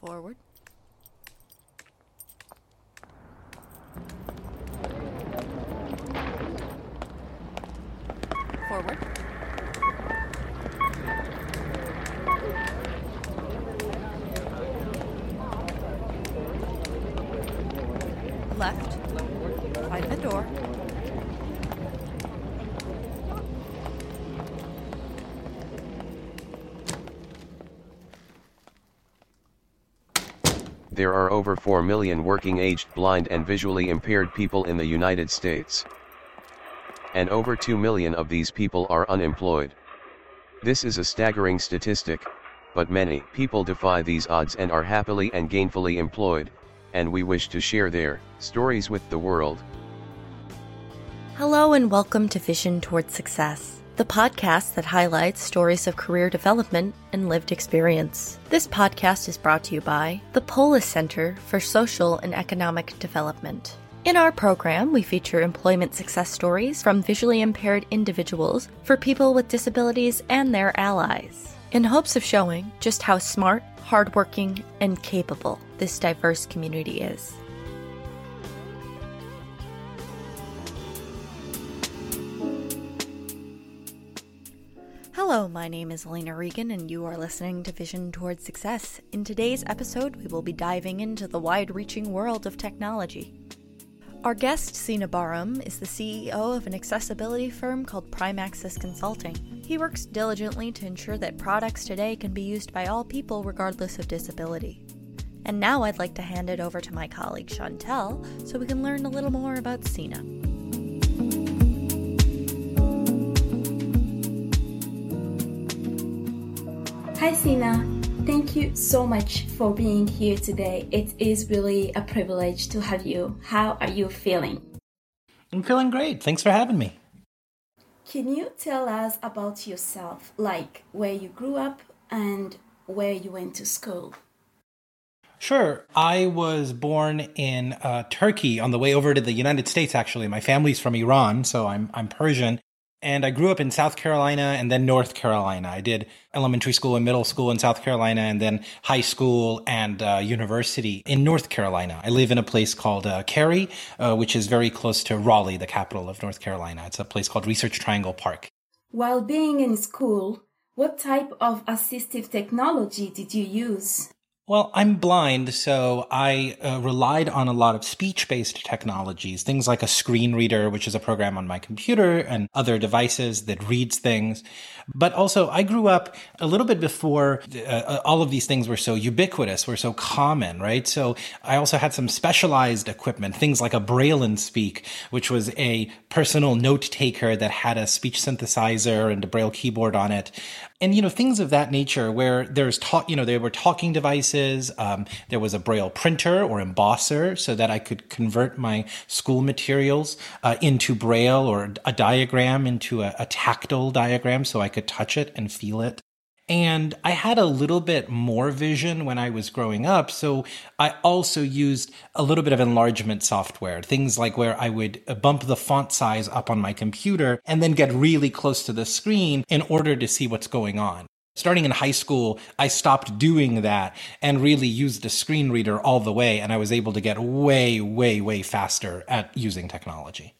Forward. Forward. Left. Find the door. There are over 4 million working aged blind and visually impaired people in the United States. And over 2 million of these people are unemployed. This is a staggering statistic, but many people defy these odds and are happily and gainfully employed, and we wish to share their stories with the world. Hello and welcome to Vision Towards Success, the podcast that highlights stories of career development and lived experience. This podcast is brought to you by the Polis Center for Social and Economic Development. In our program, we feature employment success stories from visually impaired individuals for people with disabilities and their allies, in hopes of showing just how smart, hardworking, and capable this diverse community is. Hello, my name is Elena Regan, and you are listening to Vision Towards Success. In today's episode, we will be diving into the wide reaching world of technology. Our guest, Sina Bahram, is the CEO of an accessibility firm called Prime Access Consulting. He works diligently to ensure that products today can be used by all people regardless of disability. And now I'd like to hand it over to my colleague Chantel so we can learn a little more about Sina. Hi, Sina. Thank you so much for being here today. It is really a privilege to have you. How are you feeling? I'm feeling great. Thanks for having me. Can you tell us about yourself, like where you grew up and where you went to school? Sure. I was born in uh, Turkey on the way over to the United States, actually. My family's from Iran, so I'm, I'm Persian. And I grew up in South Carolina and then North Carolina. I did elementary school and middle school in South Carolina and then high school and uh, university in North Carolina. I live in a place called uh, Cary, uh, which is very close to Raleigh, the capital of North Carolina. It's a place called Research Triangle Park. While being in school, what type of assistive technology did you use? Well, I'm blind, so I uh, relied on a lot of speech based technologies, things like a screen reader, which is a program on my computer, and other devices that reads things. But also, I grew up a little bit before uh, all of these things were so ubiquitous, were so common, right? So I also had some specialized equipment, things like a Braille and Speak, which was a personal note taker that had a speech synthesizer and a Braille keyboard on it and you know things of that nature where there's talk you know there were talking devices um, there was a braille printer or embosser so that i could convert my school materials uh, into braille or a diagram into a, a tactile diagram so i could touch it and feel it and I had a little bit more vision when I was growing up. So I also used a little bit of enlargement software, things like where I would uh, bump the font size up on my computer and then get really close to the screen in order to see what's going on. Starting in high school, I stopped doing that and really used a screen reader all the way. And I was able to get way, way, way faster at using technology.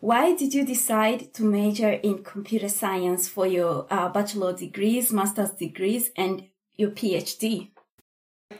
Why did you decide to major in computer science for your uh, bachelor degrees, master's degrees, and your PhD?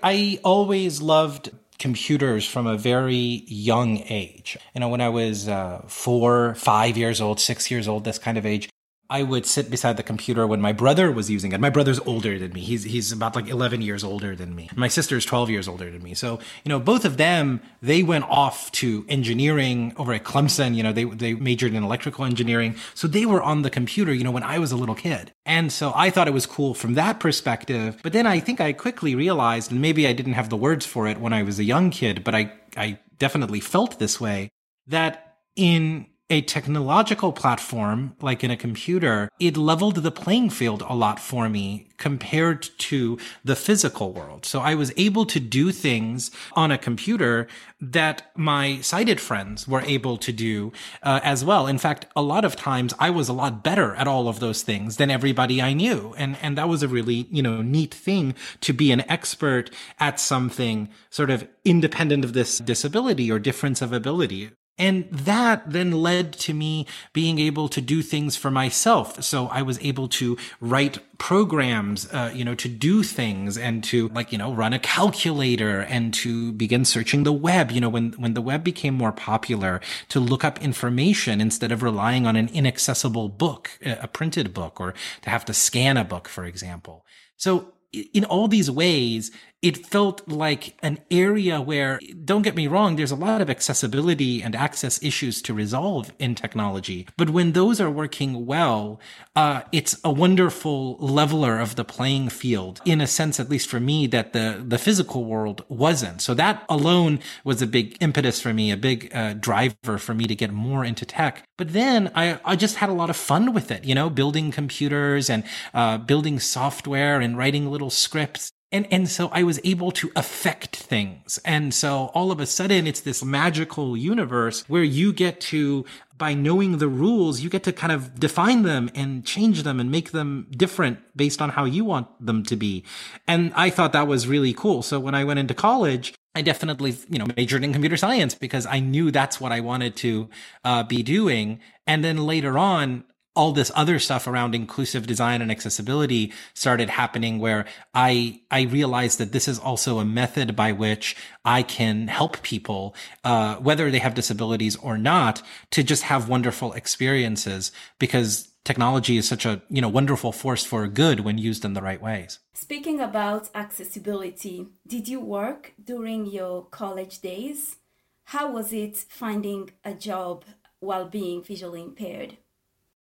I always loved computers from a very young age. You know, when I was uh, four, five years old, six years old, this kind of age, I would sit beside the computer when my brother was using it. My brother's older than me. He's he's about like 11 years older than me. My sister is 12 years older than me. So, you know, both of them, they went off to engineering over at Clemson, you know, they they majored in electrical engineering. So they were on the computer, you know, when I was a little kid. And so I thought it was cool from that perspective. But then I think I quickly realized and maybe I didn't have the words for it when I was a young kid, but I I definitely felt this way that in a technological platform like in a computer, it leveled the playing field a lot for me compared to the physical world. So I was able to do things on a computer that my sighted friends were able to do uh, as well. In fact, a lot of times I was a lot better at all of those things than everybody I knew. And, and that was a really, you know, neat thing to be an expert at something sort of independent of this disability or difference of ability. And that then led to me being able to do things for myself. So I was able to write programs, uh, you know, to do things and to like, you know, run a calculator and to begin searching the web. You know, when, when the web became more popular to look up information instead of relying on an inaccessible book, a printed book, or to have to scan a book, for example. So in all these ways, it felt like an area where, don't get me wrong, there's a lot of accessibility and access issues to resolve in technology. But when those are working well, uh, it's a wonderful leveler of the playing field in a sense, at least for me, that the, the physical world wasn't. So that alone was a big impetus for me, a big uh, driver for me to get more into tech. But then I, I just had a lot of fun with it, you know, building computers and uh, building software and writing little scripts and and so I was able to affect things. And so all of a sudden it's this magical universe where you get to by knowing the rules, you get to kind of define them and change them and make them different based on how you want them to be. And I thought that was really cool. So when I went into college, I definitely, you know, majored in computer science because I knew that's what I wanted to uh, be doing. And then later on, all this other stuff around inclusive design and accessibility started happening where I, I realized that this is also a method by which I can help people, uh, whether they have disabilities or not, to just have wonderful experiences because technology is such a, you know, wonderful force for good when used in the right ways. Speaking about accessibility, did you work during your college days? How was it finding a job while being visually impaired?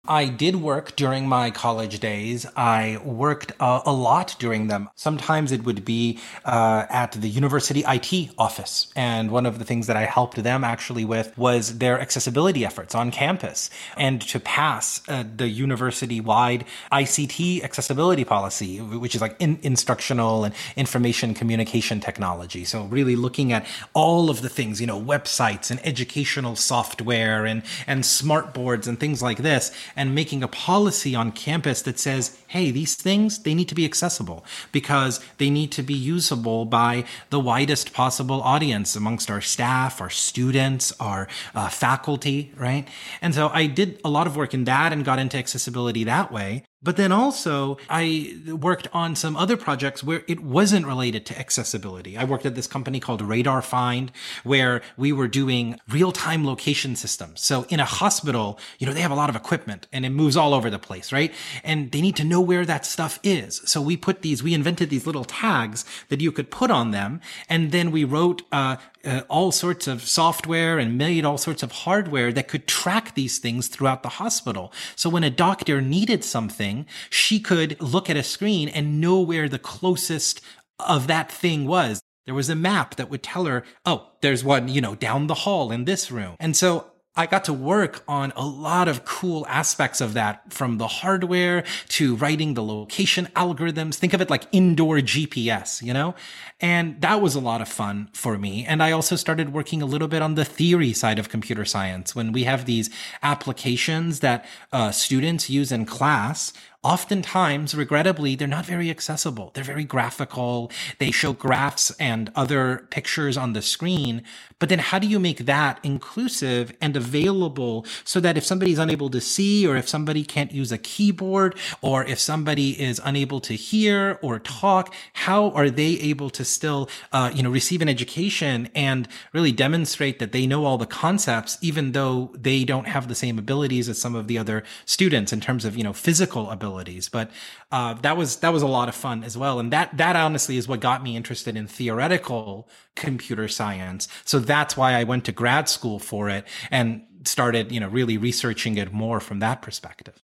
I did work during my college days. I worked uh, a lot during them. Sometimes it would be uh, at the university IT office. And one of the things that I helped them actually with was their accessibility efforts on campus and to pass uh, the university wide ICT accessibility policy, which is like in- instructional and information communication technology. So really looking at all of the things, you know, websites and educational software and, and smart boards and things like this and making a policy on campus that says, hey, these things, they need to be accessible because they need to be usable by the widest possible audience amongst our staff, our students, our uh, faculty, right? And so I did a lot of work in that and got into accessibility that way. But then also, I worked on some other projects where it wasn't related to accessibility. I worked at this company called RadarFind, where we were doing real time location systems. So in a hospital, you know, they have a lot of equipment and it moves all over the place, right? And they need to know where that stuff is. So we put these, we invented these little tags that you could put on them. And then we wrote, uh, uh, all sorts of software and made all sorts of hardware that could track these things throughout the hospital. So when a doctor needed something, she could look at a screen and know where the closest of that thing was. There was a map that would tell her, oh, there's one, you know, down the hall in this room. And so I got to work on a lot of cool aspects of that from the hardware to writing the location algorithms. Think of it like indoor GPS, you know? And that was a lot of fun for me. And I also started working a little bit on the theory side of computer science when we have these applications that uh, students use in class oftentimes, regrettably, they're not very accessible. They're very graphical. They show graphs and other pictures on the screen. But then how do you make that inclusive and available so that if somebody's unable to see or if somebody can't use a keyboard or if somebody is unable to hear or talk, how are they able to still, uh, you know, receive an education and really demonstrate that they know all the concepts, even though they don't have the same abilities as some of the other students in terms of, you know, physical ability abilities. But uh, that was that was a lot of fun as well, and that that honestly is what got me interested in theoretical computer science. So that's why I went to grad school for it and started, you know, really researching it more from that perspective.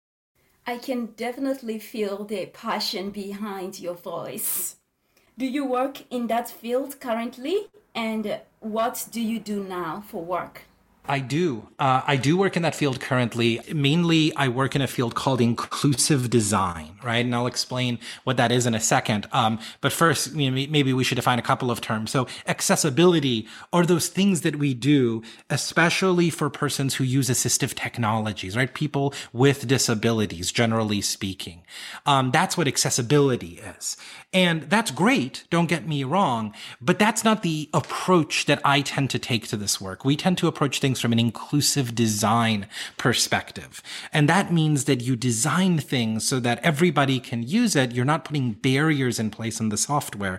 I can definitely feel the passion behind your voice. Do you work in that field currently? And what do you do now for work? I do. Uh, I do work in that field currently. Mainly, I work in a field called inclusive design, right? And I'll explain what that is in a second. Um, but first, you know, maybe we should define a couple of terms. So, accessibility are those things that we do, especially for persons who use assistive technologies, right? People with disabilities, generally speaking. Um, that's what accessibility is. And that's great. Don't get me wrong. But that's not the approach that I tend to take to this work. We tend to approach things things from an inclusive design perspective. And that means that you design things so that everybody can use it. You're not putting barriers in place in the software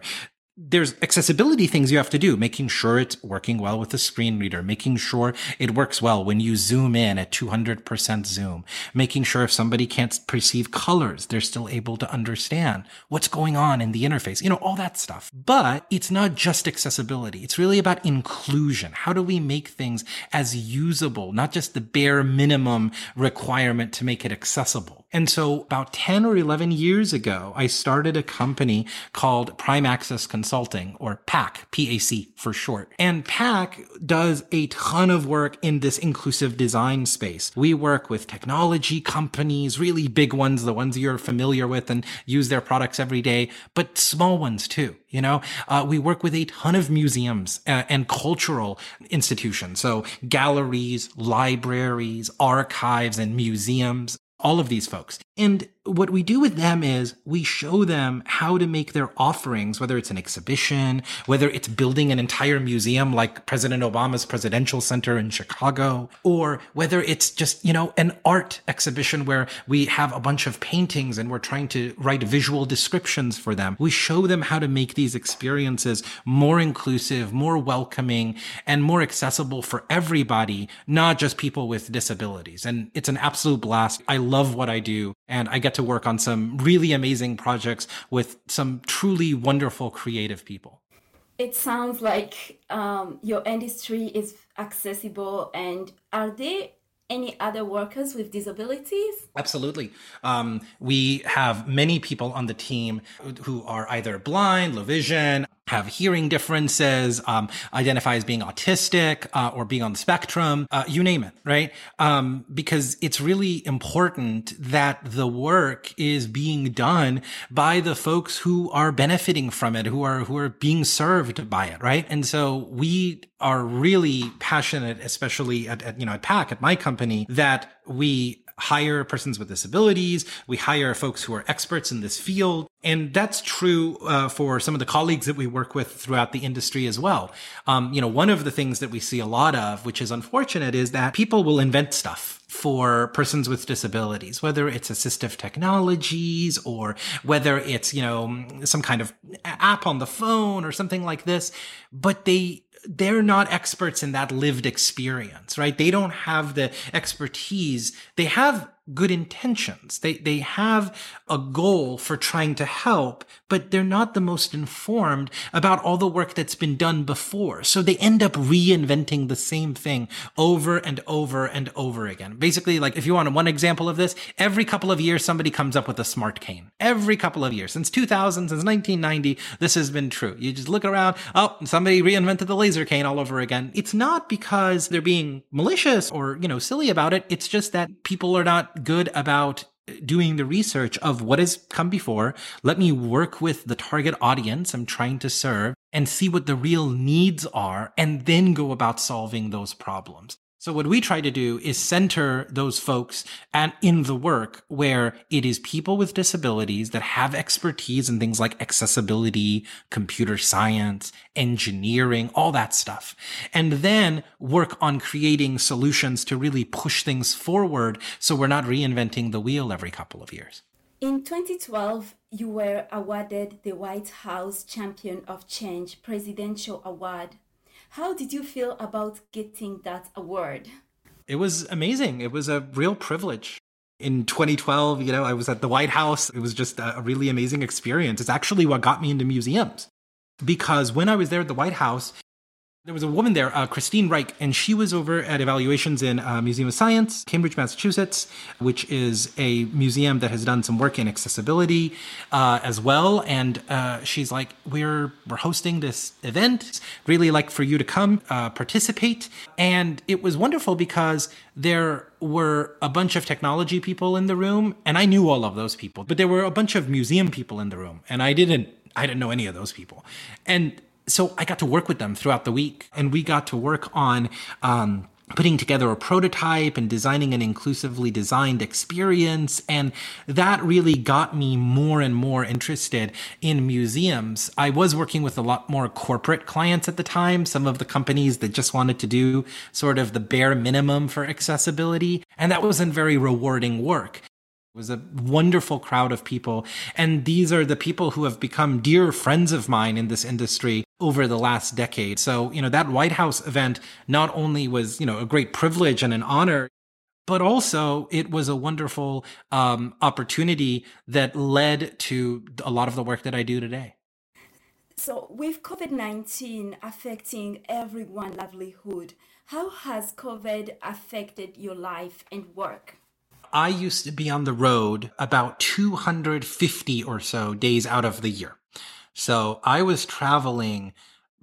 there's accessibility things you have to do, making sure it's working well with the screen reader, making sure it works well when you zoom in at 200% zoom, making sure if somebody can't perceive colors, they're still able to understand what's going on in the interface, you know, all that stuff. But it's not just accessibility. It's really about inclusion. How do we make things as usable, not just the bare minimum requirement to make it accessible? And so about 10 or 11 years ago, I started a company called Prime Access Consulting or PAC, PAC for short. And PAC does a ton of work in this inclusive design space. We work with technology companies, really big ones, the ones you're familiar with and use their products every day, but small ones too. You know, uh, we work with a ton of museums uh, and cultural institutions. So galleries, libraries, archives, and museums all of these folks. And what we do with them is we show them how to make their offerings, whether it's an exhibition, whether it's building an entire museum like President Obama's Presidential Center in Chicago, or whether it's just, you know, an art exhibition where we have a bunch of paintings and we're trying to write visual descriptions for them. We show them how to make these experiences more inclusive, more welcoming, and more accessible for everybody, not just people with disabilities. And it's an absolute blast. I love what I do and I get to work on some really amazing projects with some truly wonderful creative people. It sounds like um, your industry is accessible, and are there any other workers with disabilities? Absolutely. Um, we have many people on the team who are either blind, low vision, have hearing differences, um, identify as being autistic uh, or being on the spectrum, uh, you name it, right? Um, because it's really important that the work is being done by the folks who are benefiting from it, who are who are being served by it, right? And so we are really passionate, especially at, at you know at PAC at my company, that we hire persons with disabilities. We hire folks who are experts in this field. And that's true uh, for some of the colleagues that we work with throughout the industry as well. Um, you know, one of the things that we see a lot of, which is unfortunate, is that people will invent stuff for persons with disabilities, whether it's assistive technologies or whether it's, you know, some kind of app on the phone or something like this. But they they're not experts in that lived experience, right? They don't have the expertise. They have good intentions. They, they have a goal for trying to help, but they're not the most informed about all the work that's been done before. So they end up reinventing the same thing over and over and over again. Basically, like if you want one example of this, every couple of years, somebody comes up with a smart cane. Every couple of years, since 2000, since 1990, this has been true. You just look around, oh, somebody reinvented the laser cane all over again. It's not because they're being malicious or, you know, silly about it. It's just that people are not good about doing the research of what has come before. Let me work with the target audience I'm trying to serve and see what the real needs are and then go about solving those problems. So what we try to do is center those folks and in the work where it is people with disabilities that have expertise in things like accessibility, computer science, engineering, all that stuff. And then work on creating solutions to really push things forward so we're not reinventing the wheel every couple of years. In 2012, you were awarded the White House Champion of Change Presidential Award how did you feel about getting that award? It was amazing. It was a real privilege. In 2012, you know, I was at the White House. It was just a really amazing experience. It's actually what got me into museums. Because when I was there at the White House, There was a woman there, uh, Christine Reich, and she was over at Evaluations in uh, Museum of Science, Cambridge, Massachusetts, which is a museum that has done some work in accessibility uh, as well. And uh, she's like, "We're we're hosting this event. Really like for you to come uh, participate." And it was wonderful because there were a bunch of technology people in the room, and I knew all of those people, but there were a bunch of museum people in the room, and I didn't I didn't know any of those people. And so I got to work with them throughout the week, and we got to work on um, putting together a prototype and designing an inclusively designed experience. And that really got me more and more interested in museums. I was working with a lot more corporate clients at the time, some of the companies that just wanted to do sort of the bare minimum for accessibility. And that wasn't very rewarding work. Was a wonderful crowd of people. And these are the people who have become dear friends of mine in this industry over the last decade. So, you know, that White House event not only was, you know, a great privilege and an honor, but also it was a wonderful um, opportunity that led to a lot of the work that I do today. So, with COVID 19 affecting everyone's livelihood, how has COVID affected your life and work? I used to be on the road about 250 or so days out of the year. So I was traveling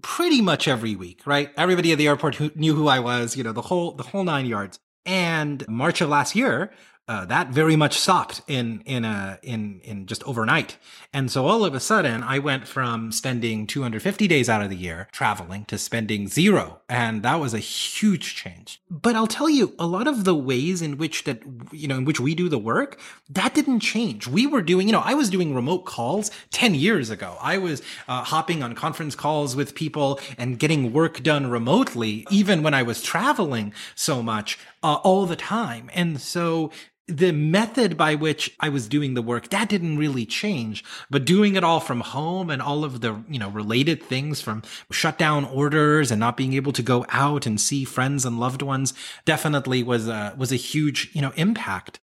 pretty much every week, right? Everybody at the airport who knew who I was, you know, the whole, the whole nine yards. And March of last year, uh, that very much stopped in in a in in just overnight. And so all of a sudden, I went from spending 250 days out of the year traveling to spending zero, and that was a huge change. But I'll tell you, a lot of the ways in which that you know in which we do the work that didn't change. We were doing, you know, I was doing remote calls 10 years ago. I was uh, hopping on conference calls with people and getting work done remotely, even when I was traveling so much uh, all the time. And so the method by which I was doing the work, that didn't really change, but doing it all from home and all of the, you know, related things from shutdown orders and not being able to go out and see friends and loved ones definitely was a, was a huge, you know, impact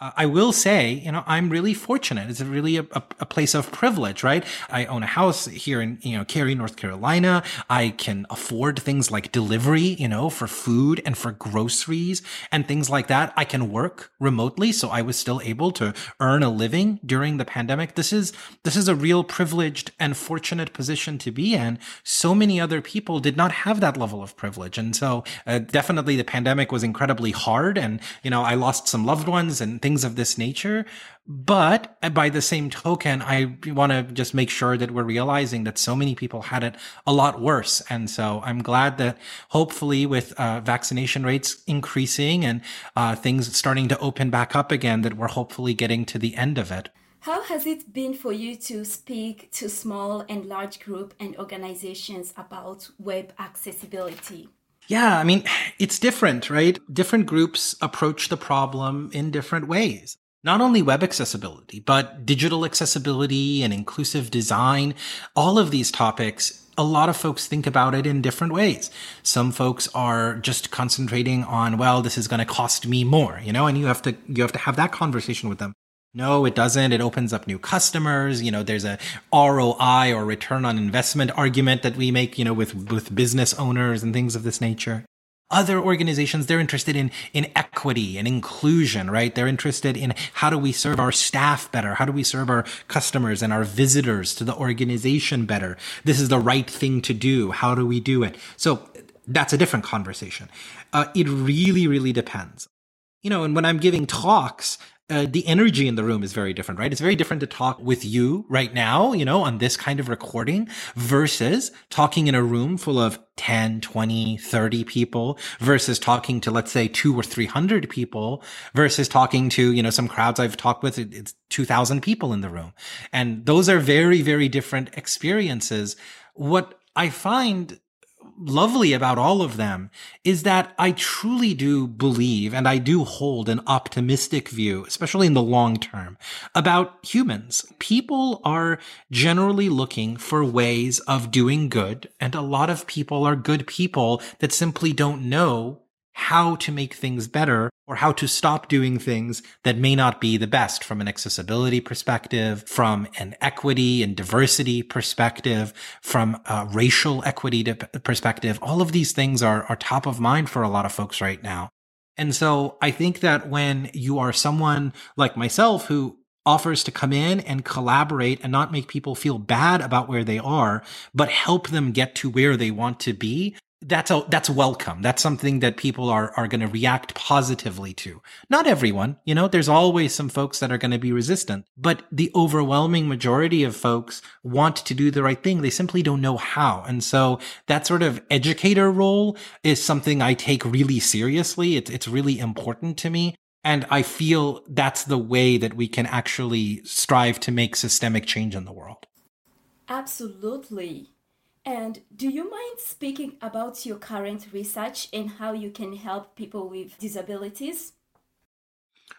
uh, I will say, you know, I'm really fortunate. It's really a, a, a, place of privilege, right? I own a house here in, you know, Cary, North Carolina. I can afford things like delivery, you know, for food and for groceries and things like that. I can work remotely. So I was still able to earn a living during the pandemic. This is, this is a real privileged and fortunate position to be in. So many other people did not have that level of privilege. And so uh, definitely the pandemic was incredibly hard. And, you know, I lost some loved ones and things of this nature. But by the same token, I want to just make sure that we're realizing that so many people had it a lot worse. And so I'm glad that hopefully with uh, vaccination rates increasing and uh, things starting to open back up again, that we're hopefully getting to the end of it. How has it been for you to speak to small and large group and organizations about web accessibility? Yeah, I mean, it's different, right? Different groups approach the problem in different ways. Not only web accessibility, but digital accessibility and inclusive design. All of these topics a lot of folks think about it in different ways. Some folks are just concentrating on, well, this is going to cost me more, you know, and you have to, you have to have that conversation with them. No, it doesn't. It opens up new customers. You know, there's a ROI or return on investment argument that we make, you know, with, with business owners and things of this nature. Other organizations, they're interested in, in equity and inclusion, right? They're interested in how do we serve our staff better? How do we serve our customers and our visitors to the organization better? This is the right thing to do. How do we do it? So that's a different conversation. Uh, it really, really depends. You know, and when I'm giving talks, uh, the energy in the room is very different, right? It's very different to talk with you right now, you know, on this kind of recording versus talking in a room full of 10, 20, 30 people versus talking to, let's say, two or 300 people versus talking to, you know, some crowds I've talked with. It's 2000 people in the room. And those are very, very different experiences. What I find lovely about all of them is that I truly do believe and I do hold an optimistic view, especially in the long term, about humans. People are generally looking for ways of doing good, and a lot of people are good people that simply don't know how to make things better or how to stop doing things that may not be the best from an accessibility perspective, from an equity and diversity perspective, from a racial equity perspective. All of these things are, are top of mind for a lot of folks right now. And so I think that when you are someone like myself who offers to come in and collaborate and not make people feel bad about where they are, but help them get to where they want to be, that's a, that's welcome. That's something that people are are going to react positively to. Not everyone, you know, there's always some folks that are going to be resistant, but the overwhelming majority of folks want to do the right thing. They simply don't know how. And so that sort of educator role is something I take really seriously. It's it's really important to me. And I feel that's the way that we can actually strive to make systemic change in the world. Absolutely. And do you mind speaking about your current research and how you can help people with disabilities?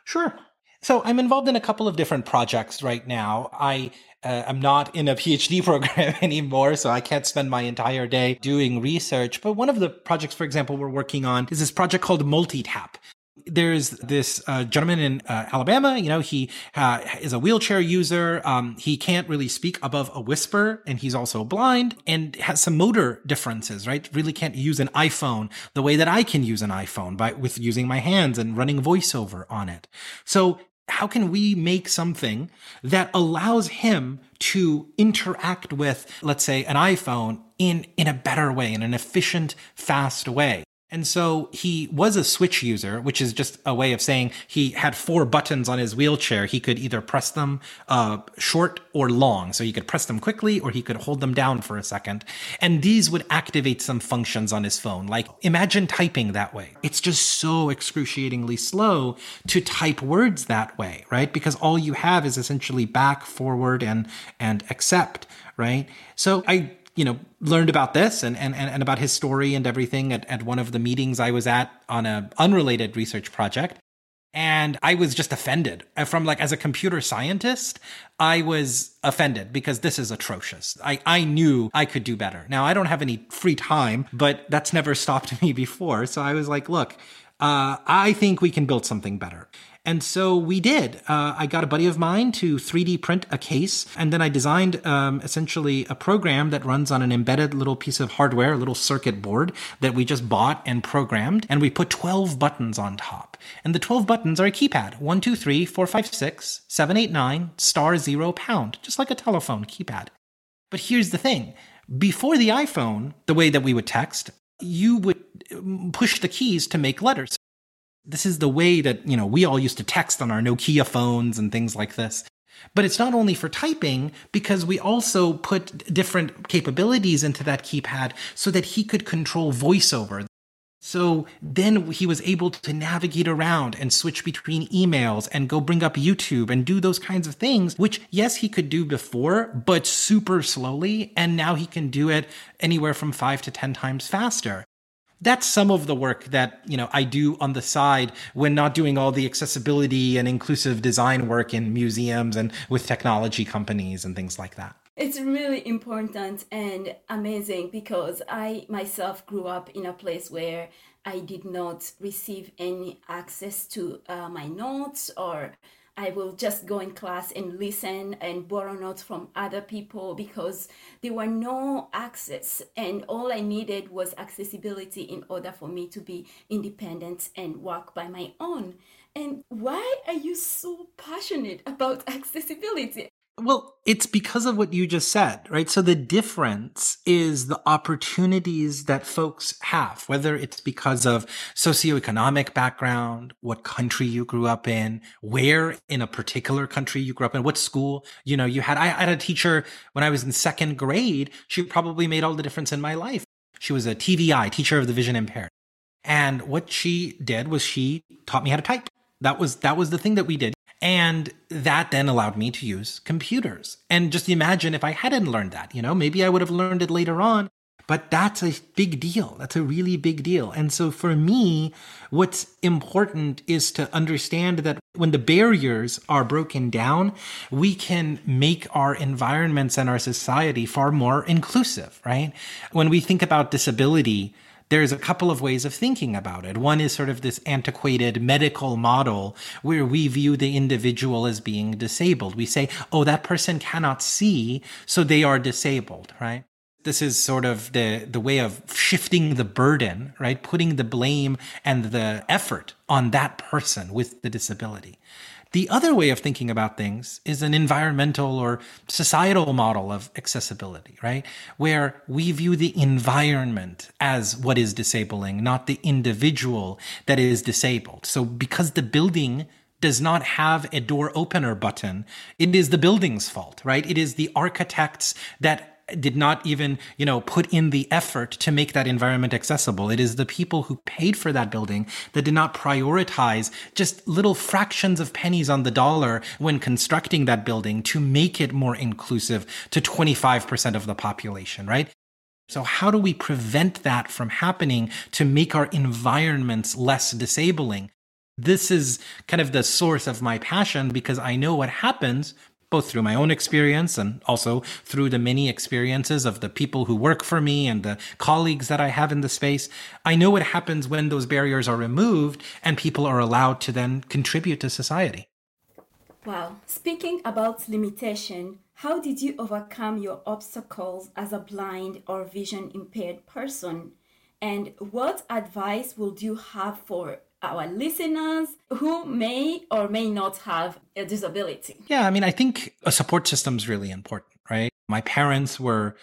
Sure. So I'm involved in a couple of different projects right now. I uh, I'm not in a PhD program anymore, so I can't spend my entire day doing research. But one of the projects, for example, we're working on is this project called Multitap there's this uh, gentleman in uh, Alabama. You know, he uh, is a wheelchair user. Um, he can't really speak above a whisper, and he's also blind and has some motor differences. Right, really can't use an iPhone the way that I can use an iPhone by with using my hands and running voiceover on it. So. How can we make something that allows him to interact with, let's say, an iPhone in, in a better way, in an efficient, fast way? And so he was a switch user, which is just a way of saying he had four buttons on his wheelchair. He could either press them uh, short or long. So he could press them quickly or he could hold them down for a second. And these would activate some functions on his phone. Like imagine typing that way. It's just so excruciatingly slow to type words that way, right? Because all you have is essentially back, forward, and, and accept, right? So I you know, learned about this and, and, and about his story and everything at, at one of the meetings I was at on an unrelated research project. And I was just offended uh, from like, as a computer scientist, I was offended because this is atrocious. I, I knew I could do better. Now I don't have any free time, but that's never stopped me before. So I was like, look, uh, I think we can build something better. And so we did. Uh, I got a buddy of mine to 3D print a case, and then I designed um, essentially a program that runs on an embedded little piece of hardware, a little circuit board that we just bought and programmed, and we put 12 buttons on top. And the 12 buttons are a keypad 1, 2, 3, 4, 5, 6, 7, 8, 9, star 0, pound, just like a telephone keypad. But here's the thing before the iPhone, the way that we would text, you would um, push the keys to make letters. This is the way that, you know, we all used to text on our Nokia phones and things like this. But it's not only for typing because we also put different capabilities into that keypad so that he could control voiceover. So then he was able to navigate around and switch between emails and go bring up YouTube and do those kinds of things, which yes, he could do before, but super slowly. And now he can do it anywhere from five to 10 times faster that's some of the work that you know I do on the side when not doing all the accessibility and inclusive design work in museums and with technology companies and things like that. It's really important and amazing because I myself grew up in a place where I did not receive any access to uh, my notes or I will just go in class and listen and borrow notes from other people because there were no access and all I needed was accessibility in order for me to be independent and work by my own. And why are you so passionate about accessibility? Well, it's because of what you just said, right? So the difference is the opportunities that folks have, whether it's because of socioeconomic background, what country you grew up in, where in a particular country you grew up in, what school, you know, you had. I had a teacher when I was in second grade. She probably made all the difference in my life. She was a TVI, teacher of the vision impaired. And what she did was she taught me how to type. That was, that was the thing that we did. And that then allowed me to use computers. And just imagine if I hadn't learned that, you know, maybe I would have learned it later on. But that's a big deal. That's a really big deal. And so for me, what's important is to understand that when the barriers are broken down, we can make our environments and our society far more inclusive, right? When we think about disability, there's a couple of ways of thinking about it. One is sort of this antiquated medical model where we view the individual as being disabled. We say, oh, that person cannot see, so they are disabled, right? This is sort of the, the way of shifting the burden, right? Putting the blame and the effort on that person with the disability. The other way of thinking about things is an environmental or societal model of accessibility, right? Where we view the environment as what is disabling, not the individual that is disabled. So because the building does not have a door opener button, it is the building's fault, right? It is the architects that did not even, you know, put in the effort to make that environment accessible. It is the people who paid for that building that did not prioritize just little fractions of pennies on the dollar when constructing that building to make it more inclusive to 25% of the population, right? So how do we prevent that from happening to make our environments less disabling? This is kind of the source of my passion because I know what happens both through my own experience and also through the many experiences of the people who work for me and the colleagues that I have in the space. I know what happens when those barriers are removed and people are allowed to then contribute to society. Wow. Speaking about limitation, how did you overcome your obstacles as a blind or vision impaired person? And what advice would you have for our listeners who may or may not have a disability? Yeah, I mean, I think a support system is really important, right? My parents were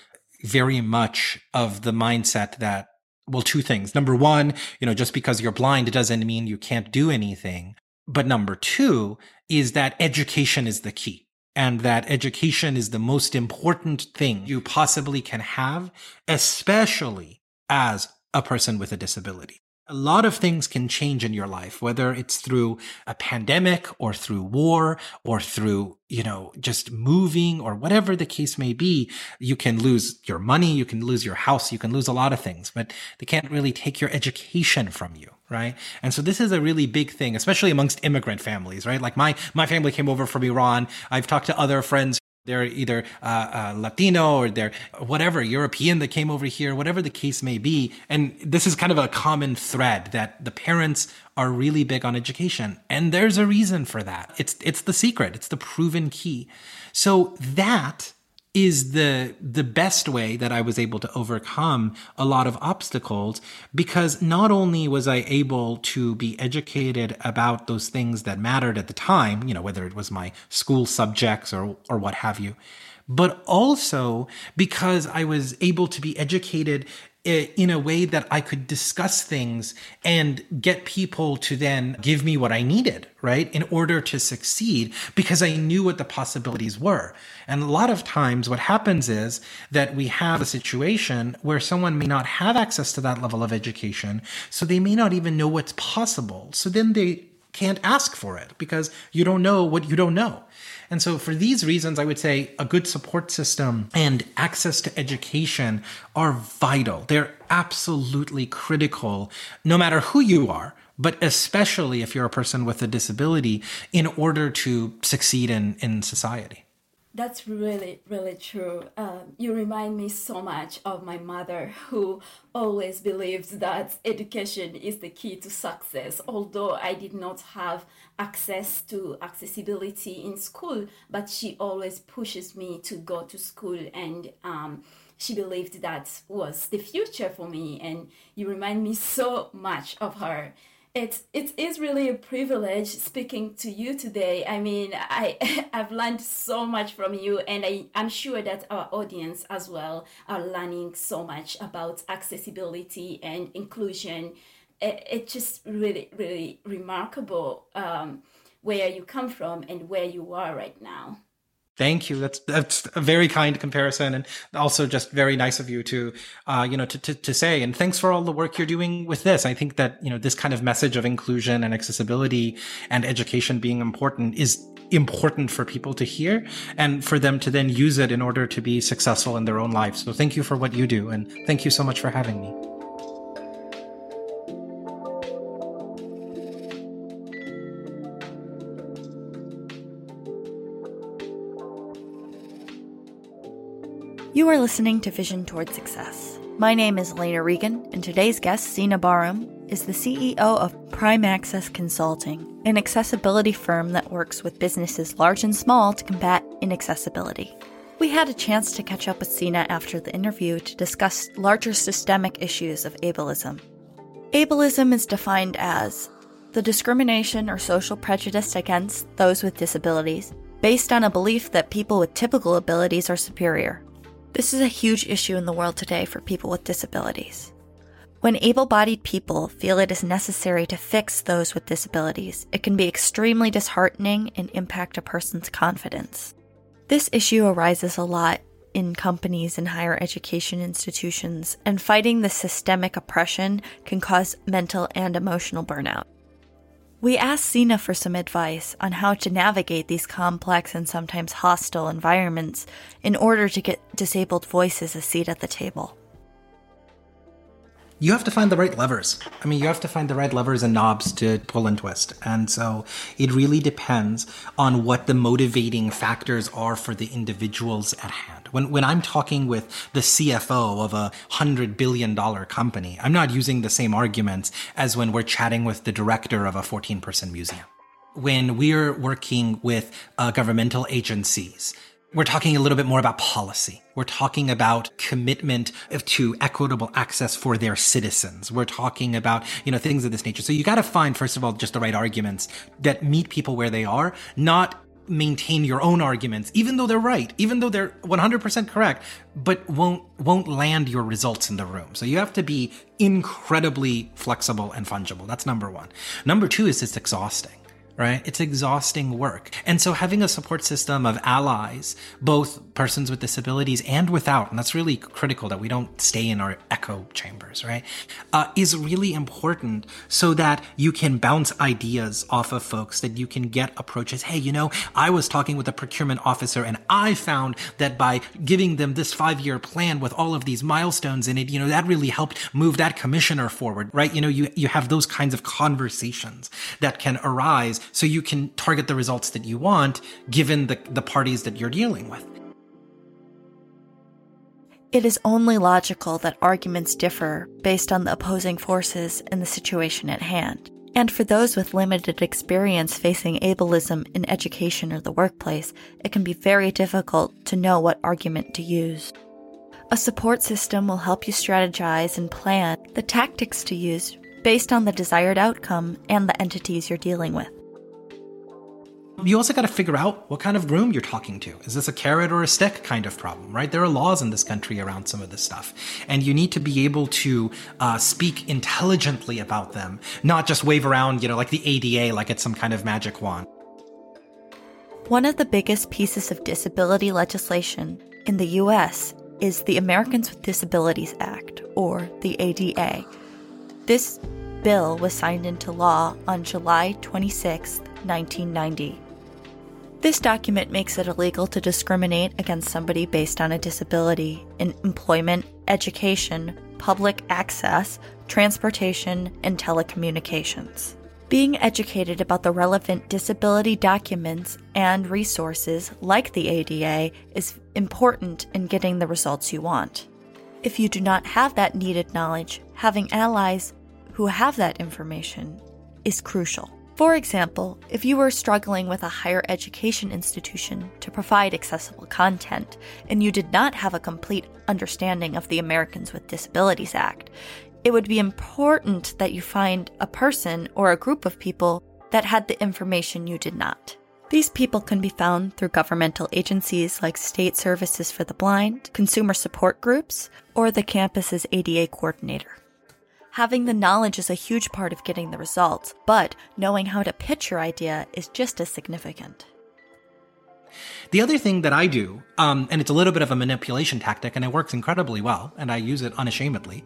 very much of the mindset that, well, two things. Number one, you know, just because you're blind, doesn't mean you can't do anything. But number two is that education is the key and that education is the most important thing you possibly can have, especially as a person with a disability a lot of things can change in your life, whether it's through a pandemic or through war or through, you know, just moving or whatever the case may be. You can lose your money. You can lose your house. You can lose a lot of things, but they can't really take your education from you. Right. And so this is a really big thing, especially amongst immigrant families, right? Like my, my family came over from Iran. I've talked to other friends they're either uh, uh, Latino or they're whatever European that came over here, whatever the case may be. And this is kind of a common thread that the parents are really big on education, and there's a reason for that. It's it's the secret. It's the proven key. So that is the the best way that I was able to overcome a lot of obstacles because not only was I able to be educated about those things that mattered at the time, you know, whether it was my school subjects or or what have you, but also because I was able to be educated in a way that I could discuss things and get people to then give me what I needed, right? In order to succeed because I knew what the possibilities were. And a lot of times what happens is that we have a situation where someone may not have access to that level of education. So they may not even know what's possible. So then they can't ask for it because you don't know what you don't know. And so, for these reasons, I would say a good support system and access to education are vital. They're absolutely critical, no matter who you are, but especially if you're a person with a disability, in order to succeed in, in society. That's really, really true. Um, you remind me so much of my mother, who always believed that education is the key to success. Although I did not have access to accessibility in school, but she always pushes me to go to school and um, she believed that was the future for me. And you remind me so much of her it it is really a privilege speaking to you today. I mean, I I've learned so much from you, and I I'm sure that our audience as well are learning so much about accessibility and inclusion. It, it's just really really remarkable um, where you come from and where you are right now. Thank you. That's that's a very kind comparison, and also just very nice of you to, uh, you know, to, to to say. And thanks for all the work you're doing with this. I think that you know this kind of message of inclusion and accessibility and education being important is important for people to hear and for them to then use it in order to be successful in their own lives. So thank you for what you do, and thank you so much for having me. You are listening to Vision Toward Success. My name is Elena Regan, and today's guest, Sina Bahram, is the CEO of Prime Access Consulting, an accessibility firm that works with businesses large and small to combat inaccessibility. We had a chance to catch up with Sina after the interview to discuss larger systemic issues of ableism. Ableism is defined as the discrimination or social prejudice against those with disabilities based on a belief that people with typical abilities are superior. This is a huge issue in the world today for people with disabilities. When able bodied people feel it is necessary to fix those with disabilities, it can be extremely disheartening and impact a person's confidence. This issue arises a lot in companies and higher education institutions, and fighting the systemic oppression can cause mental and emotional burnout. We asked Sina for some advice on how to navigate these complex and sometimes hostile environments in order to get disabled voices a seat at the table you have to find the right levers. I mean, you have to find the right levers and knobs to pull and twist. And so it really depends on what the motivating factors are for the individuals at hand. When, when I'm talking with the CFO of a hundred billion dollar company, I'm not using the same arguments as when we're chatting with the director of a 14 person museum. When we're working with uh, governmental agencies, we're talking a little bit more about policy. We're talking about commitment to equitable access for their citizens. We're talking about, you know, things of this nature. So you got to find, first of all, just the right arguments that meet people where they are, not maintain your own arguments, even though they're right, even though they're 100% correct, but won't, won't land your results in the room. So you have to be incredibly flexible and fungible. That's number one. Number two is it's exhausting right? It's exhausting work. And so having a support system of allies, both persons with disabilities and without, and that's really critical that we don't stay in our echo chambers, right? Uh, is really important so that you can bounce ideas off of folks, that you can get approaches. Hey, you know, I was talking with a procurement officer and I found that by giving them this five year plan with all of these milestones in it, you know, that really helped move that commissioner forward, right? You know, you, you have those kinds of conversations that can arise so you can target the results that you want given the, the parties that you're dealing with. It is only logical that arguments differ based on the opposing forces and the situation at hand. And for those with limited experience facing ableism in education or the workplace, it can be very difficult to know what argument to use. A support system will help you strategize and plan the tactics to use based on the desired outcome and the entities you're dealing with. You also got to figure out what kind of groom you're talking to. Is this a carrot or a stick kind of problem, right? There are laws in this country around some of this stuff. And you need to be able to uh, speak intelligently about them, not just wave around, you know, like the ADA, like it's some kind of magic wand. One of the biggest pieces of disability legislation in the US is the Americans with Disabilities Act, or the ADA. This bill was signed into law on July 26, 1990. This document makes it illegal to discriminate against somebody based on a disability in employment, education, public access, transportation, and telecommunications. Being educated about the relevant disability documents and resources like the ADA is important in getting the results you want. If you do not have that needed knowledge, having allies who have that information is crucial. For example, if you were struggling with a higher education institution to provide accessible content and you did not have a complete understanding of the Americans with Disabilities Act, it would be important that you find a person or a group of people that had the information you did not. These people can be found through governmental agencies like State Services for the Blind, consumer support groups, or the campus's ADA coordinator. Having the knowledge is a huge part of getting the results, but knowing how to pitch your idea is just as significant. The other thing that I do, um, and it's a little bit of a manipulation tactic, and it works incredibly well, and I use it unashamedly,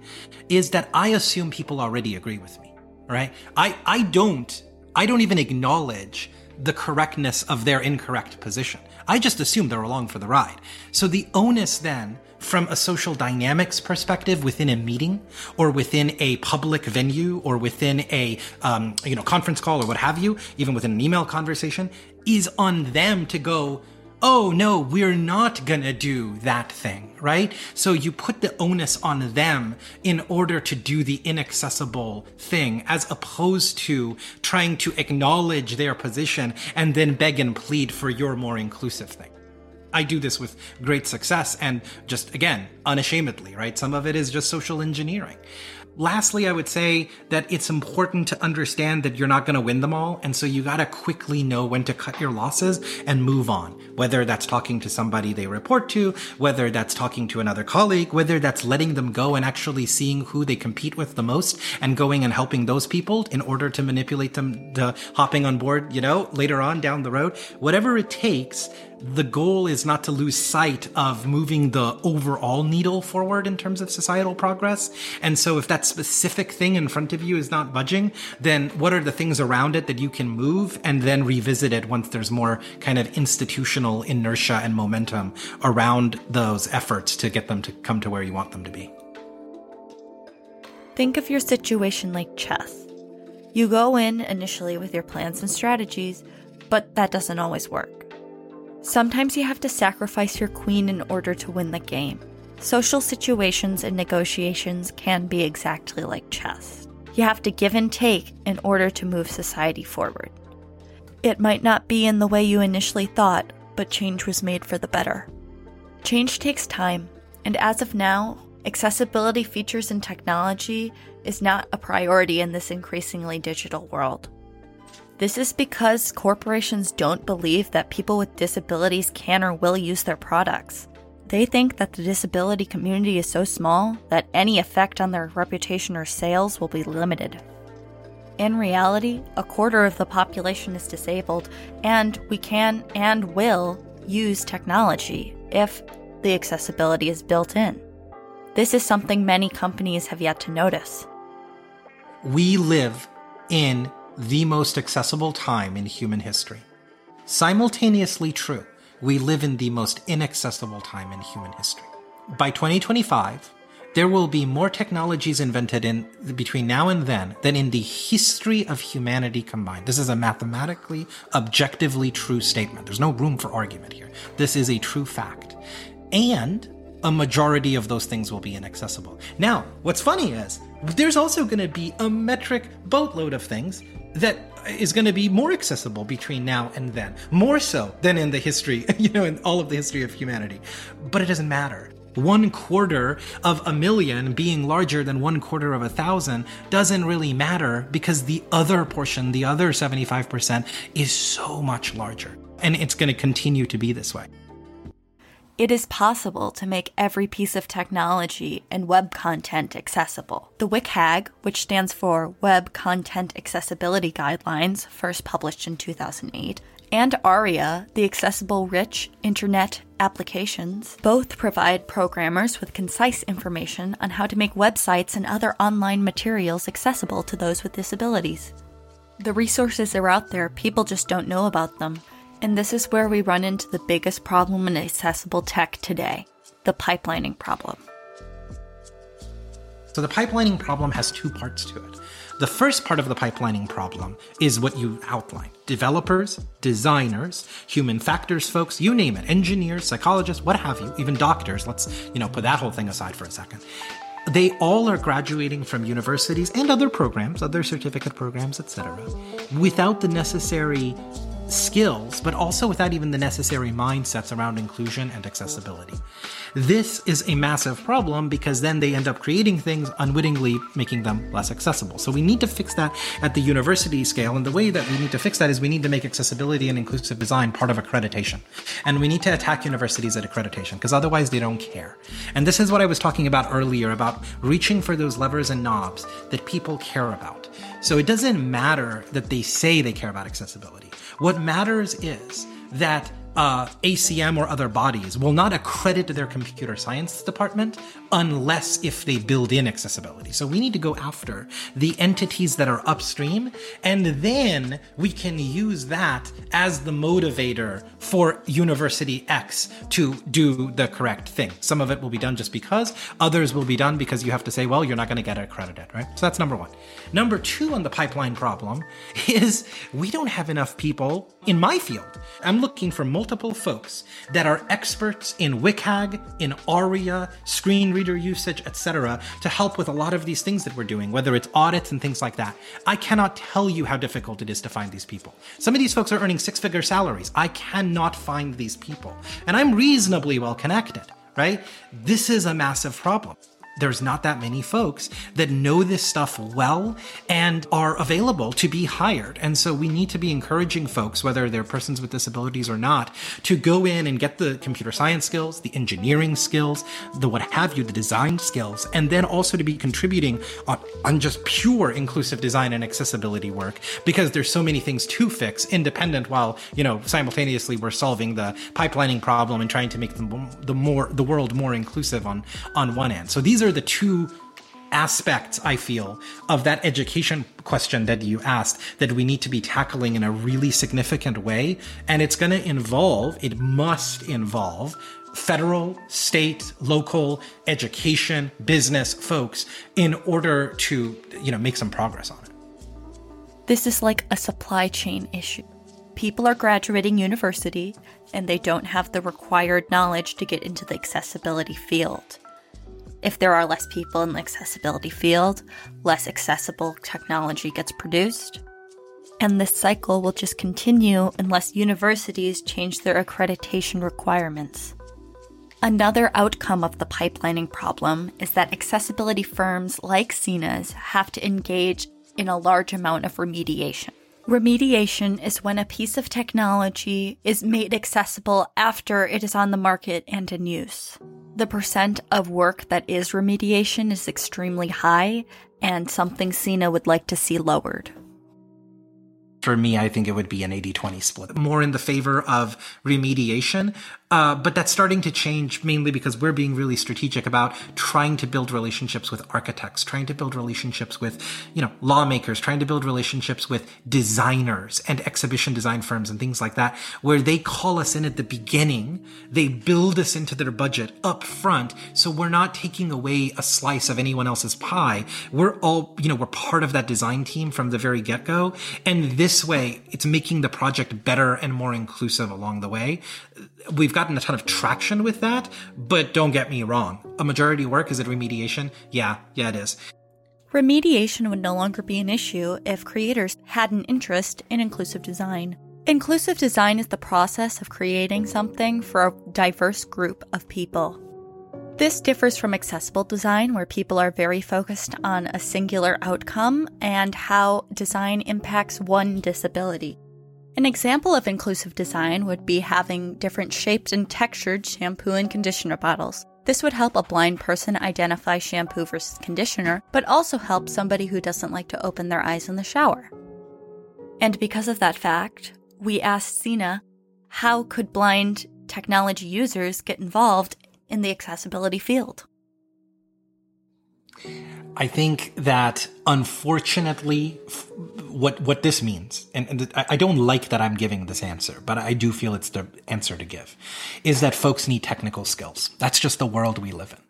is that I assume people already agree with me. Right? I I don't I don't even acknowledge the correctness of their incorrect position. I just assume they're along for the ride. So the onus then from a social dynamics perspective within a meeting or within a public venue or within a um, you know conference call or what have you even within an email conversation is on them to go oh no, we're not gonna do that thing, right? So you put the onus on them in order to do the inaccessible thing, as opposed to trying to acknowledge their position and then beg and plead for your more inclusive thing. I do this with great success and just again, unashamedly, right? Some of it is just social engineering. Lastly, I would say that it's important to understand that you're not going to win them all. And so you got to quickly know when to cut your losses and move on. Whether that's talking to somebody they report to, whether that's talking to another colleague, whether that's letting them go and actually seeing who they compete with the most and going and helping those people in order to manipulate them to hopping on board, you know, later on down the road. Whatever it takes, the goal is not to lose sight of moving the overall needle forward in terms of societal progress. And so if that specific thing in front of you is not budging, then what are the things around it that you can move and then revisit it once there's more kind of institutional inertia and momentum around those efforts to get them to come to where you want them to be. Think of your situation like chess. You go in initially with your plans and strategies, but that doesn't always work. Sometimes you have to sacrifice your queen in order to win the game. Social situations and negotiations can be exactly like chess. You have to give and take in order to move society forward. It might not be in the way you initially thought, but change was made for the better. Change takes time, and as of now, accessibility features and technology is not a priority in this increasingly digital world. This is because corporations don't believe that people with disabilities can or will use their products. They think that the disability community is so small that any effect on their reputation or sales will be limited. In reality, a quarter of the population is disabled, and we can and will use technology if the accessibility is built in. This is something many companies have yet to notice. We live in the most accessible time in human history. Simultaneously true, we live in the most inaccessible time in human history. By 2025, there will be more technologies invented in between now and then than in the history of humanity combined. This is a mathematically, objectively true statement. There's no room for argument here. This is a true fact. And a majority of those things will be inaccessible. Now, what's funny is there's also going to be a metric boatload of things that is going to be more accessible between now and then, more so than in the history, you know, in all of the history of humanity. But it doesn't matter. One quarter of a million being larger than one quarter of a thousand doesn't really matter because the other portion, the other 75%, is so much larger. And it's going to continue to be this way. It is possible to make every piece of technology and web content accessible. The WCAG, which stands for Web Content Accessibility Guidelines, first published in 2008, and ARIA, the Accessible Rich Internet Applications, both provide programmers with concise information on how to make websites and other online materials accessible to those with disabilities. The resources are out there, people just don't know about them. And this is where we run into the biggest problem in accessible tech today the pipelining problem. So, the pipelining problem has two parts to it. The first part of the pipelining problem is what you outlined developers, designers, human factors folks, you name it, engineers, psychologists, what have you, even doctors. Let's, you know, put that whole thing aside for a second. They all are graduating from universities and other programs, other certificate programs, etc., without the necessary skills, but also without even the necessary mindsets around inclusion and accessibility. This is a massive problem because then they end up creating things unwittingly making them less accessible. So we need to fix that at the university scale. And the way that we need to fix that is we need to make accessibility and inclusive design part of accreditation. And we need to attack universities at accreditation because otherwise they don't care. And this is what I was talking about earlier about reaching for those levers and knobs that people care about. So it doesn't matter that they say they care about accessibility. What matters is that uh, ACM or other bodies will not accredit their computer science department unless if they build in accessibility. So we need to go after the entities that are upstream, and then we can use that as the motivator for University X to do the correct thing. Some of it will be done just because, others will be done because you have to say, well, you're not going to get accredited, right? So that's number one. Number two on the pipeline problem is we don't have enough people in my field. I'm looking for multiple folks that are experts in WCAG, in ARIA, screen reader usage, etc., to help with a lot of these things that we're doing, whether it's audits and things like that. I cannot tell you how difficult it is to find these people. Some of these folks are earning six figure salaries. I cannot find these people. And I'm reasonably well connected, right? This is a massive problem there's not that many folks that know this stuff well and are available to be hired. And so we need to be encouraging folks, whether they're persons with disabilities or not, to go in and get the computer science skills, the engineering skills, the what have you, the design skills, and then also to be contributing on, on just pure inclusive design and accessibility work because there's so many things to fix independent while, you know, simultaneously we're solving the pipelining problem and trying to make the, the more, the world more inclusive on, on one end. So these are are the two aspects I feel of that education question that you asked that we need to be tackling in a really significant way. And it's going to involve, it must involve federal, state, local education, business folks in order to, you know, make some progress on it. This is like a supply chain issue. People are graduating university and they don't have the required knowledge to get into the accessibility field. If there are less people in the accessibility field, less accessible technology gets produced. And this cycle will just continue unless universities change their accreditation requirements. Another outcome of the pipelining problem is that accessibility firms like Sina's have to engage in a large amount of remediation. Remediation is when a piece of technology is made accessible after it is on the market and in use. The percent of work that is remediation is extremely high and something Sina would like to see lowered. For me, I think it would be an 80 20 split, more in the favor of remediation. Uh, but that's starting to change mainly because we're being really strategic about trying to build relationships with architects, trying to build relationships with, you know, lawmakers, trying to build relationships with designers and exhibition design firms and things like that, where they call us in at the beginning. They build us into their budget up front. So we're not taking away a slice of anyone else's pie. We're all, you know, we're part of that design team from the very get go. And this way, it's making the project better and more inclusive along the way we've gotten a ton of traction with that, but don't get me wrong. A majority work is it remediation? Yeah, yeah, it is. Remediation would no longer be an issue if creators had an interest in inclusive design. Inclusive design is the process of creating something for a diverse group of people. This differs from accessible design, where people are very focused on a singular outcome and how design impacts one disability. An example of inclusive design would be having different shaped and textured shampoo and conditioner bottles. This would help a blind person identify shampoo versus conditioner, but also help somebody who doesn't like to open their eyes in the shower. And because of that fact, we asked Sina how could blind technology users get involved in the accessibility field? I think that unfortunately, what what this means, and, and, I don't like that I'm giving this answer, but I do feel it's the answer to give, is that folks need technical skills. That's just the world we live in,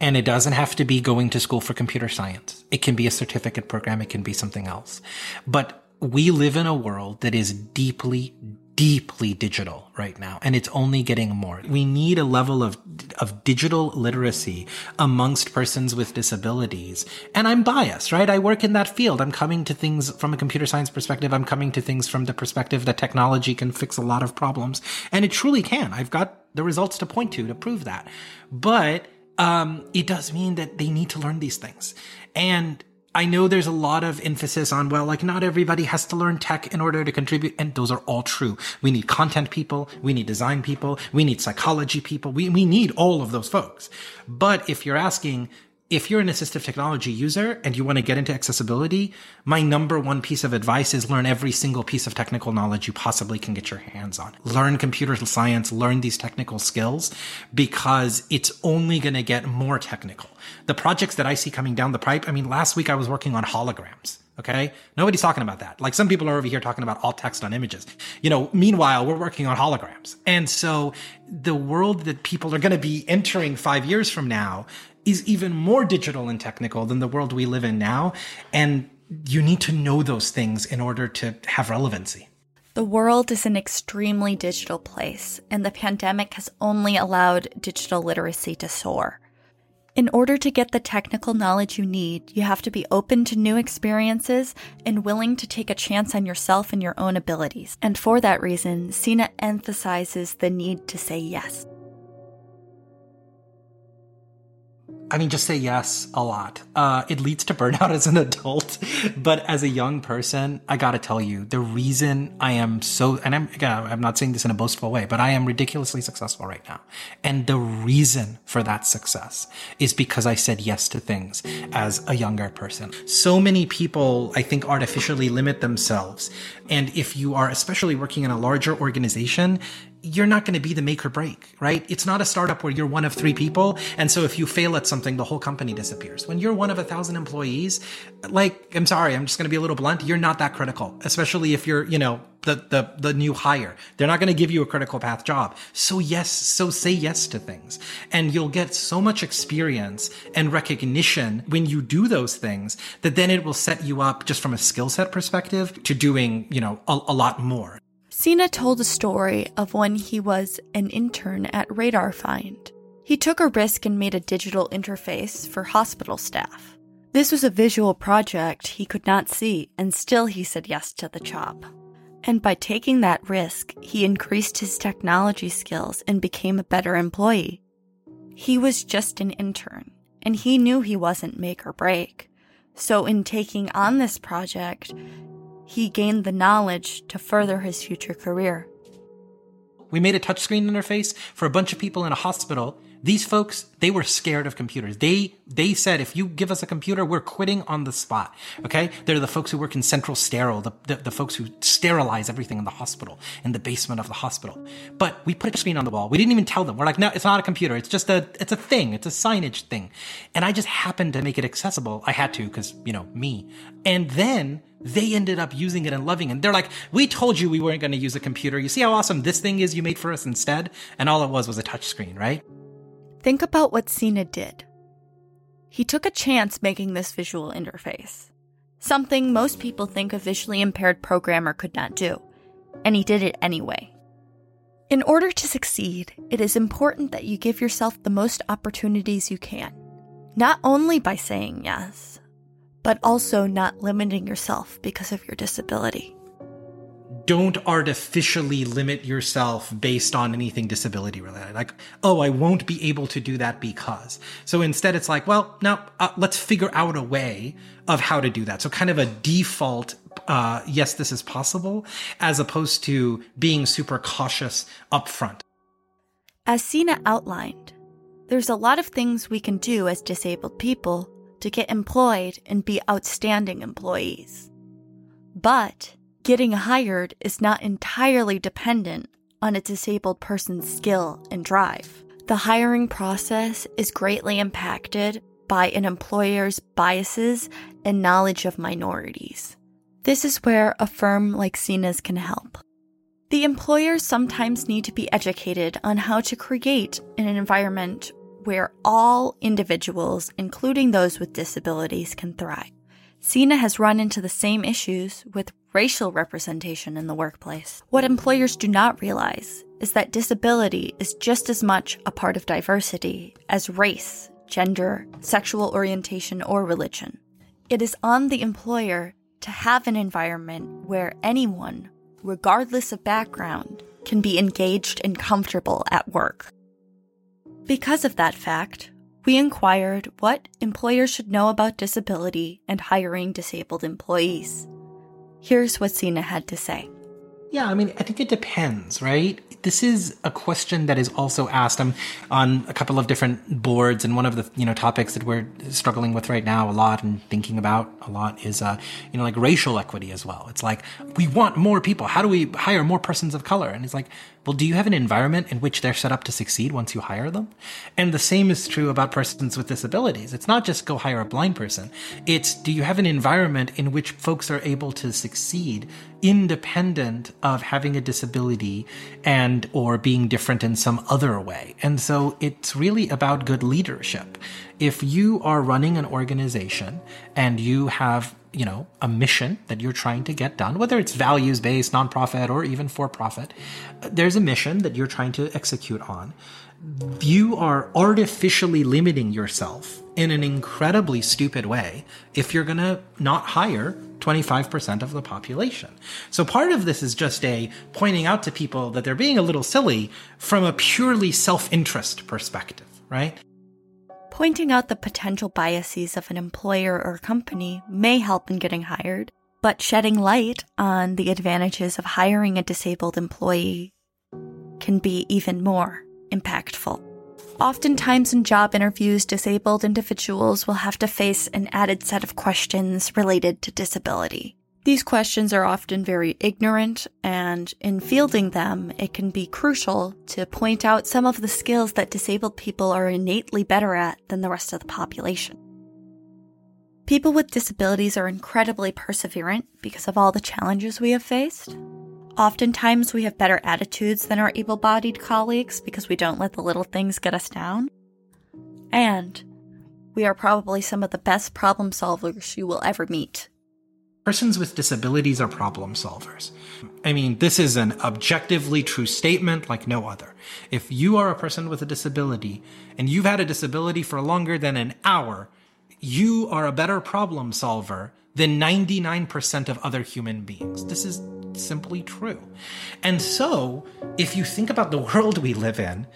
and it doesn't have to be going to school for computer science. It can be a certificate program. It can be something else, but we live in a world that is deeply, deeply digital right now and it's only getting more. We need a level of of digital literacy amongst persons with disabilities. And i'm biased right? I work in that field. I'm coming to things from a computer science perspective. I'm coming to things from the perspective that technology can fix a lot of problems. And it truly can. I've got the results to point to to prove that. But um, it does mean that they need to learn these things. And I know there's a lot of emphasis on, well, like not everybody has to learn tech in order to contribute. And those are all true. We need content people. We need design people. We need psychology people. We, we need all of those folks. But if you're asking, if you're an assistive technology user and you want to get into accessibility, my number one piece of advice is learn every single piece of technical knowledge you possibly can get your hands on. Learn computer science, learn these technical skills because it's only going to get more technical. The projects that I see coming down the pipe, I mean, last week I was working on holograms. Okay. Nobody's talking about that. Like some people are over here talking about alt text on images. You know, meanwhile, we're working on holograms. And so the world that people are going to be entering five years from now is even more digital and technical than the world we live in now. And you need to know those things in order to have relevancy. The world is an extremely digital place, and the pandemic has only allowed digital literacy to soar. In order to get the technical knowledge you need, you have to be open to new experiences and willing to take a chance on yourself and your own abilities. And for that reason, Sina emphasizes the need to say yes. I mean, just say yes a lot. Uh, it leads to burnout as an adult, but as a young person, I gotta tell you, the reason I am so, and I'm, again, I'm not saying this in a boastful way, but I am ridiculously successful right now. And the reason for that success is because I said yes to things as a younger person. So many people, I think, artificially limit themselves. And if you are especially working in a larger organization, you're not going to be the make or break, right? It's not a startup where you're one of three people. And so if you fail at something, the whole company disappears. When you're one of a thousand employees, like, I'm sorry, I'm just going to be a little blunt. You're not that critical, especially if you're, you know, the, the, the new hire. They're not going to give you a critical path job. So yes, so say yes to things and you'll get so much experience and recognition when you do those things that then it will set you up just from a skill set perspective to doing, you know, a, a lot more. Sina told a story of when he was an intern at RadarFind. He took a risk and made a digital interface for hospital staff. This was a visual project he could not see, and still he said yes to the job. And by taking that risk, he increased his technology skills and became a better employee. He was just an intern, and he knew he wasn't make or break. So, in taking on this project, he gained the knowledge to further his future career. We made a touchscreen interface for a bunch of people in a hospital. These folks, they were scared of computers. They they said if you give us a computer, we're quitting on the spot. Okay? They're the folks who work in central sterile, the, the, the folks who sterilize everything in the hospital, in the basement of the hospital. But we put a screen on the wall. We didn't even tell them. We're like, no, it's not a computer. It's just a it's a thing. It's a signage thing. And I just happened to make it accessible. I had to because, you know, me. And then they ended up using it and loving it. They're like, we told you we weren't going to use a computer. You see how awesome this thing is you made for us instead? And all it was was a touchscreen, right? Think about what Sina did. He took a chance making this visual interface, something most people think a visually impaired programmer could not do, and he did it anyway. In order to succeed, it is important that you give yourself the most opportunities you can, not only by saying yes, but also not limiting yourself because of your disability. Don't artificially limit yourself based on anything disability related. Like, oh, I won't be able to do that because. So instead, it's like, well, now uh, let's figure out a way of how to do that. So kind of a default, uh, yes, this is possible, as opposed to being super cautious upfront. As Sina outlined, there's a lot of things we can do as disabled people to get employed and be outstanding employees. But getting hired is not entirely dependent on a disabled person's skill and drive. The hiring process is greatly impacted by an employer's biases and knowledge of minorities. This is where a firm like Sina's can help. The employers sometimes need to be educated on how to create an environment where all individuals, including those with disabilities, can thrive. Sina has run into the same issues with racial representation in the workplace. What employers do not realize is that disability is just as much a part of diversity as race, gender, sexual orientation, or religion. It is on the employer to have an environment where anyone, regardless of background, can be engaged and comfortable at work. Because of that fact, we inquired what employers should know about disability and hiring disabled employees. Here's what Sina had to say. Yeah, I mean, I think it depends, right? This is a question that is also asked. I'm on a couple of different boards, and one of the you know topics that we're struggling with right now a lot and thinking about a lot is uh, you know like racial equity as well. It's like we want more people. How do we hire more persons of color? And it's like well, do you have an environment in which they're set up to succeed once you hire them? And the same is true about persons with disabilities. It's not just go hire a blind person. It's do you have an environment in which folks are able to succeed independent of having a disability and or being different in some other way. And so it's really about good leadership. If you are running an organization and you have you know, a mission that you're trying to get done, whether it's values based, nonprofit, or even for profit, uh, there's a mission that you're trying to execute on. You are artificially limiting yourself in an incredibly stupid way if you're going to not hire 25% of the population. So part of this is just a pointing out to people that they're being a little silly from a purely self interest perspective, right? Pointing out the potential biases of an employer or company may help in getting hired, but shedding light on the advantages of hiring a disabled employee can be even more impactful. Oftentimes in job interviews, disabled individuals will have to face an added set of questions related to disability. These questions are often very ignorant, and in fielding them, it can be crucial to point out some of the skills that disabled people are innately better at than the rest of the population. People with disabilities are incredibly perseverant because of all the challenges we have faced. Oftentimes, we have better attitudes than our able bodied colleagues because we don't let the little things get us down. And we are probably some of the best problem solvers you will ever meet. Persons with disabilities are problem solvers. I mean, this is an objectively true statement like no other. If you are a person with a disability and you've had a disability for longer than an hour, you are a better problem solver than 99% of other human beings. This is simply true. And so, if you think about the world we live in,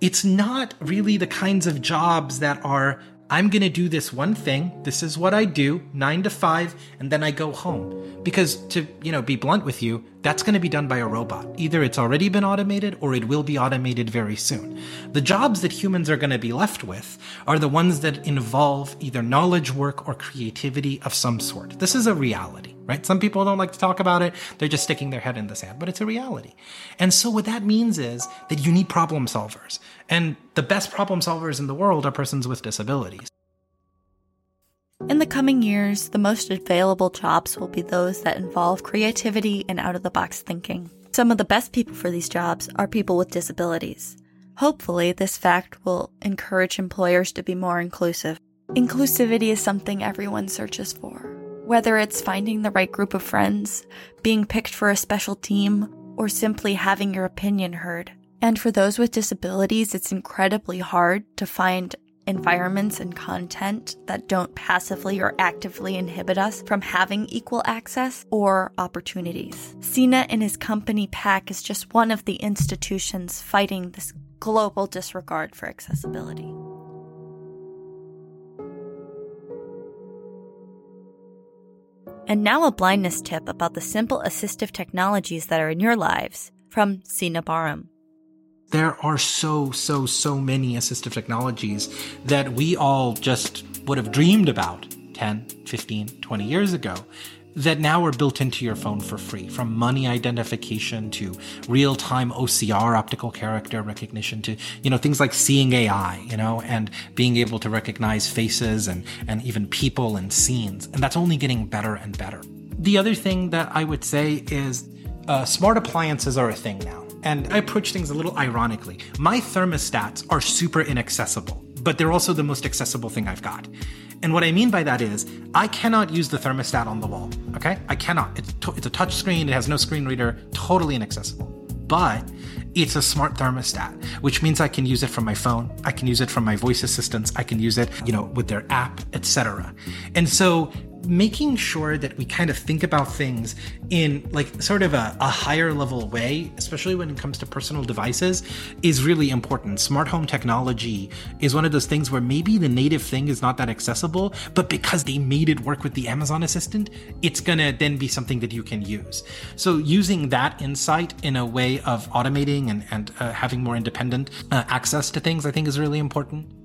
it's not really the kinds of jobs that are I'm going to do this one thing. This is what I do, 9 to 5, and then I go home. Because to, you know, be blunt with you, that's going to be done by a robot. Either it's already been automated or it will be automated very soon. The jobs that humans are going to be left with are the ones that involve either knowledge work or creativity of some sort. This is a reality, right? Some people don't like to talk about it. They're just sticking their head in the sand, but it's a reality. And so what that means is that you need problem solvers. And the best problem solvers in the world are persons with disabilities. In the coming years, the most available jobs will be those that involve creativity and out of the box thinking. Some of the best people for these jobs are people with disabilities. Hopefully, this fact will encourage employers to be more inclusive. Inclusivity is something everyone searches for. Whether it's finding the right group of friends, being picked for a special team, or simply having your opinion heard. And for those with disabilities, it's incredibly hard to find environments and content that don't passively or actively inhibit us from having equal access or opportunities. Sina and his company PAC is just one of the institutions fighting this global disregard for accessibility. And now a blindness tip about the simple assistive technologies that are in your lives from Sina Bahram there are so, so, so many assistive technologies that we all just would have dreamed about 10, 15, 20 years ago that now are built into your phone for free from money identification to real-time OCR optical character recognition to you know things like Seeing AI you know and being able to recognize faces and and even people and scenes. And that's only getting better and better. The other thing that I would say is uh, smart appliances are a thing now. And I approach things a little ironically. My thermostats are super inaccessible, but they're also the most accessible thing I've got. And what I mean by that is, I cannot use the thermostat on the wall. Okay, I cannot. It's, it's a touch screen. It has no screen reader. Totally inaccessible. But it's a smart thermostat, which means I can use it from my phone. I can use it from my voice assistants. I can use it, you know, with their app, etc. And so making sure that we kind of think about things in like sort of a, a, higher level way, especially when it comes to personal devices, is really important. Smart home technology is one of those things where maybe the native thing is not that accessible, but because they made it work with the Amazon Assistant, it's gonna then be something that you can use. So using that insight in a way of automating and, and uh, having more independent uh, access to things, I think is really important.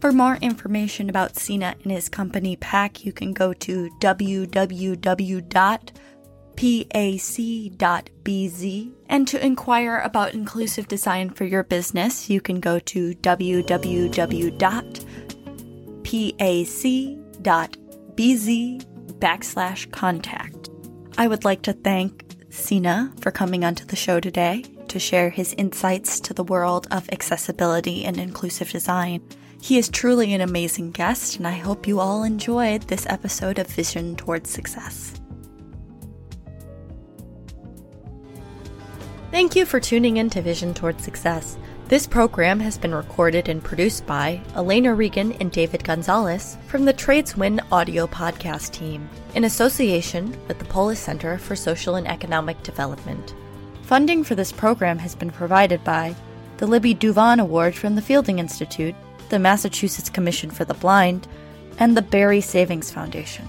For more information about Sina and his company PAC, you can go to www.pac.bz. And to inquire about inclusive design for your business, you can go to www.pac.bz backslash contact. I would like to thank Sina for coming onto the show today to share his insights to the world of accessibility and inclusive design. He is truly an amazing guest, and I hope you all enjoyed this episode of Vision Towards Success. Thank you for tuning in to Vision Towards Success. This program has been recorded and produced by Elena Regan and David Gonzalez from the Tradeswin audio podcast team in association with the Polis Center for Social and Economic Development. Funding for this program has been provided by the Libby Duvan Award from the Fielding Institute, the Massachusetts Commission for the Blind, and the Barry Savings Foundation.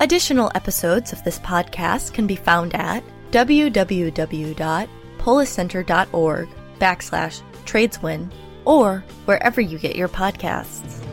Additional episodes of this podcast can be found at www.poliscenter.org backslash tradeswin or wherever you get your podcasts.